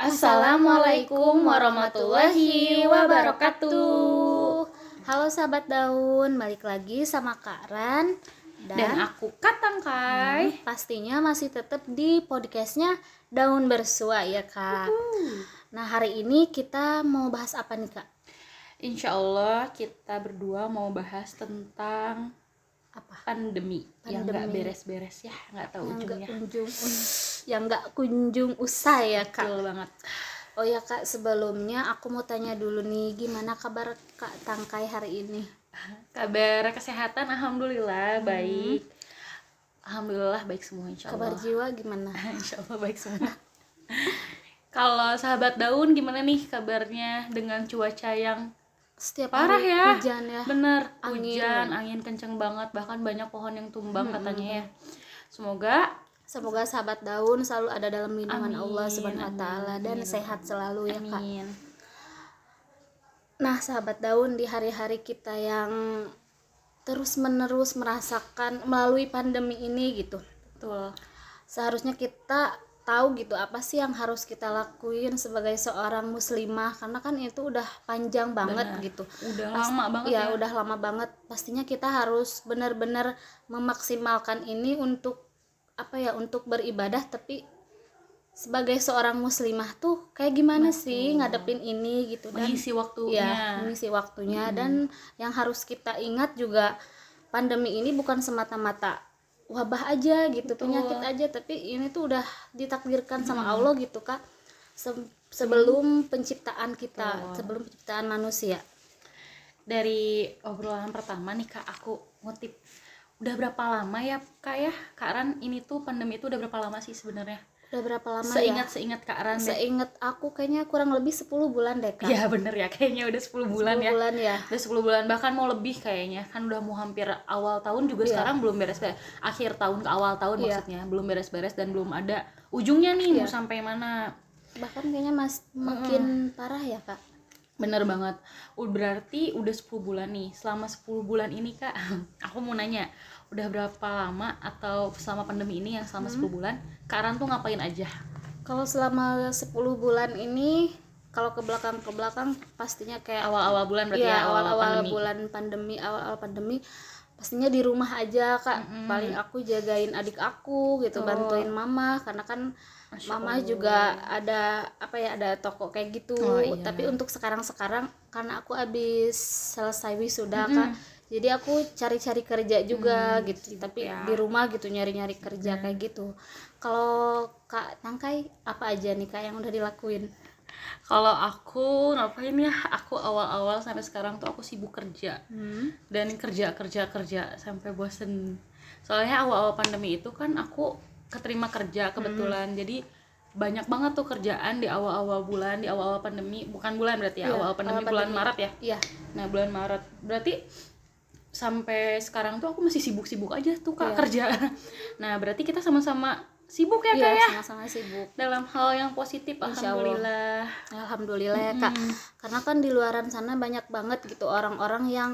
Assalamualaikum warahmatullahi wabarakatuh. Halo sahabat daun, balik lagi sama Kak Ran Dan, dan, aku Katangkai. hmm, pastinya masih tetap di podcastnya Daun Bersua ya Kak. Nah hari ini kita mau bahas apa nih Kak? Insya Allah kita berdua mau bahas tentang Apa? pandemi, yang nggak Pandemi. beres-beres ya, nggak tahu Yang ujungnya. kunjung, yang nggak kunjung usai ya Kak. Betul banget. Oh ya Kak, sebelumnya aku mau tanya dulu nih, gimana kabar Kak Tangkai hari ini? Kabar kesehatan, alhamdulillah baik. Alhamdulillah baik semua insya Kabar Allah. jiwa gimana? insya Allah baik semua. Kalau sahabat daun gimana nih kabarnya dengan cuaca yang Setiap Parah hari ya. hujan ya. Bener, Angin. hujan, angin kenceng banget, bahkan banyak pohon yang tumbang Hmm, katanya ya. Semoga Semoga sahabat daun selalu ada dalam lindungan Amin, Allah Subhanahu wa taala dan amin. sehat selalu ya Kak. amin. Nah, sahabat daun di hari-hari kita yang terus-menerus merasakan melalui pandemi ini gitu. Betul. Seharusnya kita tahu gitu apa sih yang harus kita lakuin sebagai seorang muslimah karena kan itu udah panjang banget Benar. gitu. Udah Pas- lama banget ya, ya. udah lama banget. Pastinya kita harus benar-benar memaksimalkan ini untuk apa ya? Untuk beribadah tapi sebagai seorang muslimah tuh kayak gimana sih ngadepin ini gitu dan Mengisi waktunya. ya mengisi waktunya dan yang harus kita ingat juga pandemi ini bukan semata-mata wabah aja gitu Betul. penyakit aja tapi ini tuh udah ditakdirkan sama Allah gitu kak Se- sebelum penciptaan kita Betul. sebelum penciptaan manusia Dari obrolan pertama nih Kak, aku ngutip udah berapa lama ya Kak ya? Kak Ran, ini tuh pandemi itu udah berapa lama sih sebenarnya? udah berapa lama Seingat ya seingat Kak Ran deh. seingat aku kayaknya kurang lebih 10 bulan deh kak Iya bener ya, kayaknya udah 10 bulan 10 ya. bulan ya Udah 10 bulan bahkan mau lebih kayaknya kan udah mau hampir awal tahun juga Iya. sekarang belum beres-beres akhir tahun ke awal tahun Iya. maksudnya belum beres-beres dan belum ada ujungnya nih mau Iya. sampai mana bahkan kayaknya mas makin parah ya kak bener banget berarti udah 10 bulan nih selama 10 bulan ini kak aku mau nanya udah berapa lama atau selama pandemi ini yang selama 10 bulan kak Ran tuh ngapain aja Kalau selama 10 bulan ini kalau ke belakang ke belakang pastinya kayak awal-awal bulan berarti Iya, ya awal-awal pandemi. bulan pandemi, awal-awal pandemi pastinya di rumah aja Kak. Paling aku jagain adik aku gitu, Oh. bantuin mama karena kan Masya mama Allah. juga ada apa ya, ada toko kayak gitu. Oh, iya. Tapi untuk sekarang-sekarang karena aku habis selesai wisuda Kak. Jadi aku cari-cari kerja juga gitu, tapi ya. di rumah gitu nyari-nyari kerja kayak gitu. Kalau Kak Tangkai apa aja nih Kak yang udah dilakuin? kalau aku ngapain ya aku awal-awal sampai sekarang tuh aku sibuk kerja Hmm. dan kerja kerja kerja sampai bosen soalnya awal-awal pandemi itu kan aku keterima kerja kebetulan jadi banyak banget tuh kerjaan di awal-awal bulan di awal-awal pandemi bukan bulan berarti ya Iya, awal pandemi awal bulan pandemi. Maret ya Iya. nah bulan Maret berarti sampai sekarang tuh aku masih sibuk-sibuk aja tuh kak Iya. kerja nah berarti kita sama-sama sibuk ya kak Iya, ya sama-sama sibuk. dalam hal yang positif Insya Allah. alhamdulillah Alhamdulillah ya kak. Karena kan di luaran sana banyak banget gitu orang-orang yang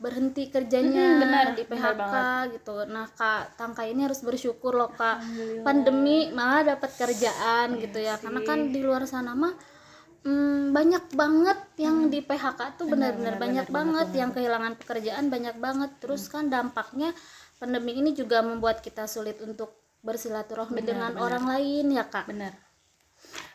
berhenti kerjanya Mm-mm, benar, di benar PHK banget. gitu. Nah kak Tangka ini harus bersyukur loh kak. Pandemi malah dapat kerjaan Iya gitu ya. sih. Karena kan di luar sana mah mm, banyak banget yang di PHK tuh Benar, benar-benar benar, banyak benar, banget benar, yang kehilangan pekerjaan banyak banget. Terus kan dampaknya pandemi ini juga membuat kita sulit untuk bersilaturahmi Benar, dengan benar. orang lain ya kak. benar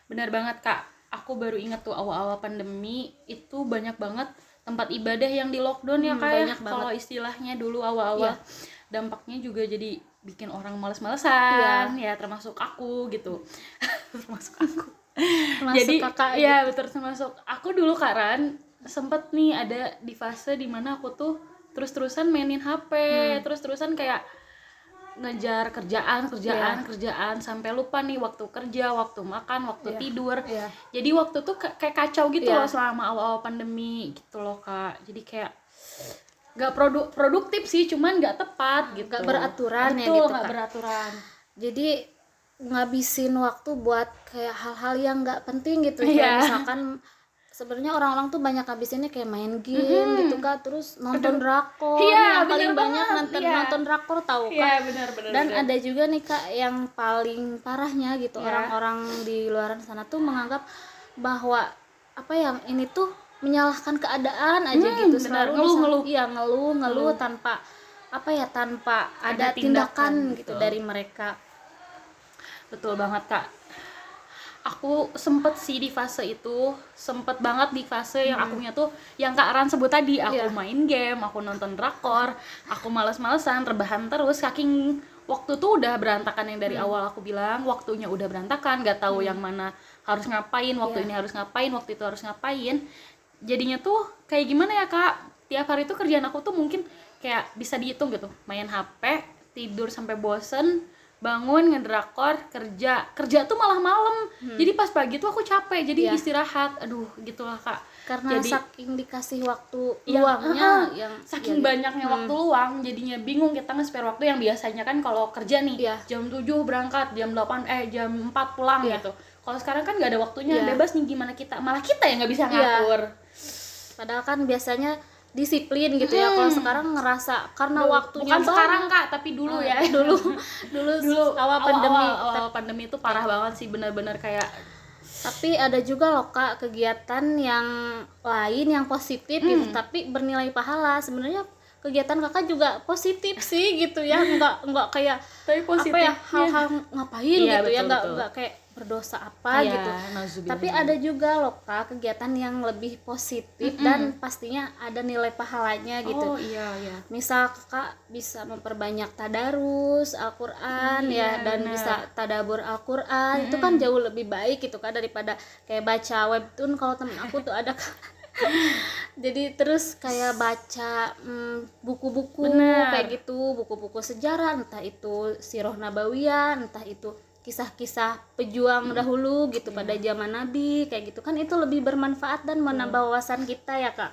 benar banget kak aku baru ingat tuh awal-awal pandemi itu banyak banget tempat ibadah yang di lockdown ya Hmm, kak ya kalau istilahnya dulu awal-awal Iya. dampaknya juga jadi bikin orang males-malesan Iya. ya termasuk aku gitu termasuk aku Termasuk jadi kakak ya betul termasuk aku dulu kak Ran sempet nih ada di fase di mana aku tuh terus-terusan mainin HP Hmm. terus-terusan kayak ngejar kerjaan kerjaan kerjaan sampai lupa nih waktu kerja waktu makan waktu Iya. tidur Iya. jadi waktu tuh ka- kayak kacau gitu Iya. loh selama awal-awal pandemi gitu loh kak jadi kayak nggak produ produktif sih cuman nggak tepat gitu Nggak beraturan ya Betul, gitu, nggak Kak. beraturan jadi ngabisin waktu buat kayak hal-hal yang nggak penting gitu Iya. kayak misalkan sebenarnya orang-orang tuh banyak habisinnya kayak main game gitu kan terus nonton drakor Iya, yang paling bener banyak banget, nonton iya. nonton drakor tahu kan Iya, benar benar. dan benar. ada juga nih kak yang paling parahnya gitu Ya. orang-orang di luar sana tuh menganggap bahwa apa ya ini tuh menyalahkan keadaan aja Hmm, gitu selalu Ngeluh, misal- ngeluh. iya ngeluh ngeluh tanpa apa ya tanpa ada, Ada tindakan, tindakan, gitu betul. dari mereka Betul banget kak. Aku sempet sih di fase itu, sempet banget di fase yang akunya tuh, yang kak Ran sebut tadi, aku Iya. main game, aku nonton drakor, aku males-malesan, rebahan terus, saking waktu tuh udah berantakan yang dari awal aku bilang, waktunya udah berantakan, gak tahu yang mana harus ngapain, waktu Iya. ini harus ngapain, waktu itu harus ngapain, jadinya tuh kayak gimana ya kak, tiap hari tuh kerjaan aku tuh mungkin kayak bisa dihitung gitu, main HP, tidur sampai bosen, bangun ngedrakor kerja kerja tuh malah malam jadi pas pagi tuh aku capek Hmm. jadi Iya. istirahat aduh gitulah kak karena Jadi- saking dikasih waktu Iya, luangnya heeh. yang saking ya, banyaknya waktu luang jadinya bingung kita nge-spare waktu yang biasanya kan kalau kerja nih Iya. jam 7 berangkat jam 8 eh jam 4 pulang Iya. gitu kalau sekarang kan nggak ada waktunya Iya. bebas nih gimana kita malah kita yang nggak bisa Iya. ngatur padahal kan biasanya disiplin gitu ya. Kalau sekarang ngerasa karena Duh, waktunya bukan sekarang kak tapi dulu ya. dulu. Dulu dulu awal pandemi. awal, awal pandemi itu parah banget sih benar-benar kayak tapi ada juga loh kak kegiatan yang lain yang positif gitu Hmm. tapi bernilai pahala. Sebenarnya kegiatan kakak juga positif sih gitu ya. Nggak nggak kayak tapi apa ya hal-hal ngapain Iya, gitu ya. betul, nggak betul. nggak kayak berdosa apa Iya, gitu. tapi ada juga loh kak kegiatan yang lebih positif dan pastinya ada nilai pahalanya gitu. Oh iya iya. Misal kakak bisa memperbanyak tadarus Al-Quran ya Iya, dan benar. bisa tadabur Al-Quran. Itu kan jauh lebih baik gitu kan daripada kayak baca webtoon kalau temen aku tuh ada jadi terus kayak baca mm, buku-buku Benar. kayak gitu buku-buku sejarah entah itu sirah nabawiyah entah itu kisah-kisah pejuang dahulu gitu pada zaman Nabi kayak gitu. Kan itu lebih bermanfaat dan menambah wawasan kita ya kak.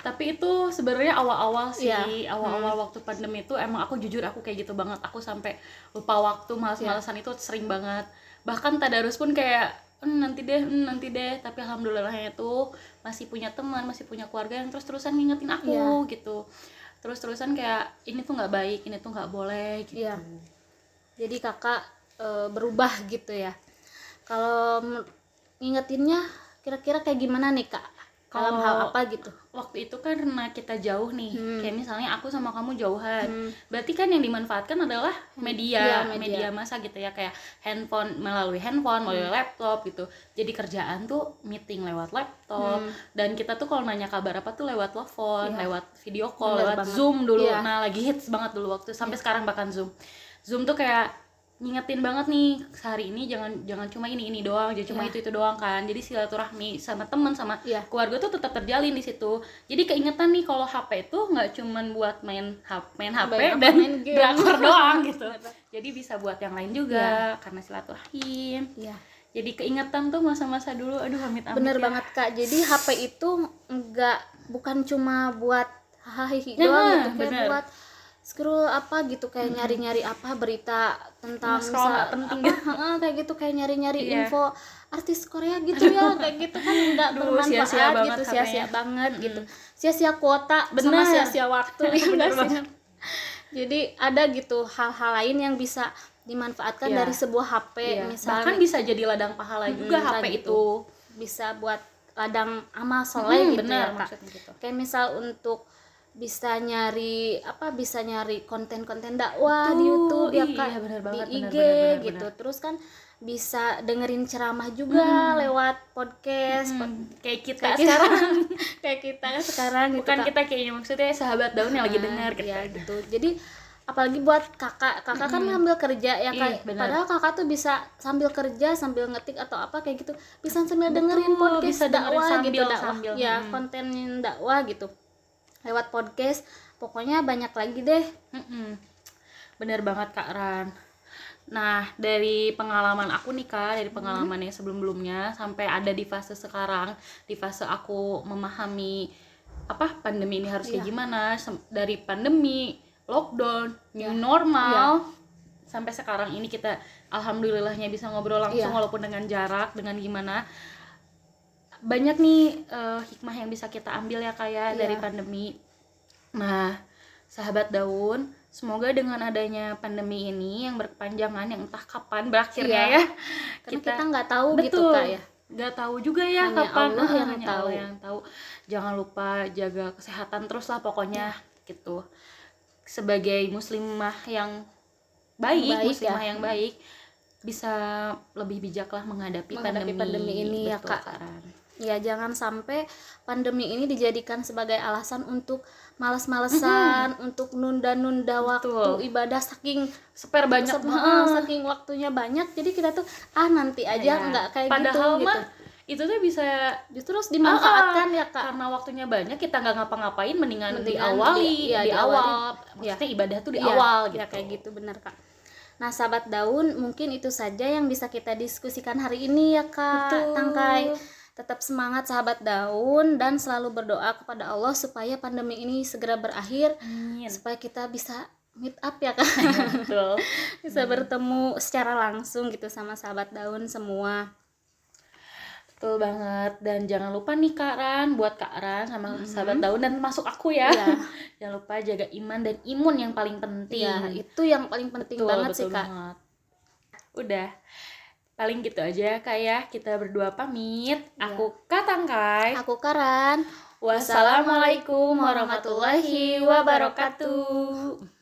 Tapi itu sebenarnya awal-awal sih Iya. awal-awal waktu pandemi itu emang aku jujur aku kayak gitu banget. Aku sampai lupa waktu malas-malasan itu sering banget. Bahkan tadarus pun kayak "Hmm, nanti deh hmm, nanti deh. Tapi alhamdulillahnya itu masih punya teman masih punya keluarga yang terus-terusan ngingetin aku Iya. gitu. Terus-terusan kayak ini tuh nggak baik ini tuh nggak boleh gitu. Iya. Jadi kakak e, berubah gitu ya. Kalau ngingetinnya kira-kira kayak gimana nih kak? Dalam Kalau- hal apa gitu? waktu itu kan karena kita jauh nih Hmm. kayak misalnya aku sama kamu jauhan Hmm. berarti kan yang dimanfaatkan adalah media, media. media masa gitu ya kayak handphone melalui handphone melalui laptop gitu jadi kerjaan tuh meeting lewat laptop Hmm. dan kita tuh kalau nanya kabar apa tuh lewat telepon Iya. lewat video call Bener lewat banget. zoom dulu Iya. nah lagi hits banget dulu waktu sampai sekarang bahkan zoom zoom tuh kayak ngingetin banget nih sehari ini jangan jangan cuma ini ini doang jangan cuma Iya. itu itu doang kan jadi silaturahmi sama teman sama Iya. keluarga tuh tetap terjalin di situ jadi keingetan nih kalau HP itu nggak cuman buat main HP main HP Main apa, dan main game. drakor doang gitu jadi bisa buat yang lain juga karena silaturahim Iya. jadi keingetan tuh masa-masa dulu aduh amit amit Bener ya. banget kak. Jadi HP itu enggak bukan cuma buat hahaha Nah, doang gitu, kayak bener. buat scroll apa gitu kayak nyari-nyari apa berita tentang Nge-scroll misal nggak penting apa, heeh, kayak gitu kayak nyari-nyari Iya. info artis Korea gitu ya kayak gitu kan nggak bermanfaat sia-sia banget gitu sia-sia banget gitu sia-sia kuota sama Bener. sia-sia waktu ya Bener sih? jadi ada gitu hal-hal lain yang bisa dimanfaatkan Iya. dari sebuah HP Iya. misalnya bahkan bisa jadi ladang pahala juga Mm, HP kayak itu gitu. bisa buat ladang amal soleh Hmm, gitu benar ya Kak. maksudnya gitu kayak misal untuk bisa nyari apa bisa nyari konten-konten dakwah di Betul, YouTube ya iya, Kak bener di banget, IG bener, bener, bener, gitu. bener. terus kan bisa dengerin ceramah juga lewat podcast pod- Hmm, kayak kita kayak sekarang. Kayak kita sekarang gitu bukan Kak. kita kayaknya maksudnya sahabat daun yang lagi Nah, dengar gitu. ya gitu. Jadi apalagi buat kakak. Kakak kan ngambil kerja ya kayak bener. padahal kakak tuh bisa sambil kerja sambil ngetik atau apa kayak gitu. Bisa sambil Betul, dengerin podcast bisa dengerin dakwah sambil, gitu dakwah. sambil, ya mm. konten dakwah gitu lewat podcast pokoknya banyak lagi deh Mm-mm. Bener banget Kak Ran. Nah, dari pengalaman aku nih Kak, dari pengalaman yang sebelum-belumnya sampai ada di fase sekarang, di fase aku memahami apa pandemi ini harus kayak Iya. gimana, dari pandemi, lockdown, new normal, sampai sekarang ini kita alhamdulillahnya bisa ngobrol langsung Iya. walaupun dengan jarak, dengan gimana banyak nih eh, hikmah yang bisa kita ambil ya kayak Iya. dari pandemi. Nah, sahabat daun, semoga dengan adanya pandemi ini yang berkepanjangan yang entah kapan berakhirnya Iya. ya. karena kita nggak tahu gitu Betul. kak ya nggak tahu juga ya Hanya kapan Allah Ah, yang hanya tahu. Allah yang tahu jangan lupa jaga kesehatan terus lah pokoknya gitu sebagai muslimah yang baik, Baik muslimah ya. yang baik bisa lebih bijak lah menghadapi, Menghadapi pandemi ini ya, Kak. Ran. Ya jangan sampai pandemi ini dijadikan sebagai alasan untuk males-malesan untuk nunda-nunda waktu Betul. ibadah saking spare banyak. Sep- banget saking waktunya banyak jadi kita tuh ah nanti aja Ya. nggak kayak padahal gitu. mah gitu itu tuh bisa justru harus dimanfaatkan ya kak. Karena waktunya banyak kita nggak ngapa-ngapain mendingan, Mendingan diawali di- iya, di diawali. awal maksudnya ibadah tuh di Iya, awal gitu. ya kayak gitu bener kak. Nah sahabat daun mungkin itu saja yang bisa kita diskusikan hari ini ya kak. Betul. tangkai tetap semangat sahabat daun dan selalu berdoa kepada Allah supaya pandemi ini segera berakhir Amin. supaya kita bisa meet up ya kak betul bisa bertemu secara langsung gitu sama sahabat daun semua Betul banget dan jangan lupa nih Kak Ran buat Kak Ran sama sahabat daun dan masuk aku ya. Iya. jangan lupa jaga iman dan imun yang paling penting. ya itu yang paling penting Betul, banget sih betul kak banget. Udah. Paling gitu aja Kak ya. Kita berdua pamit. Aku Kak Tangkai. aku Karan Wassalamualaikum warahmatullahi wabarakatuh.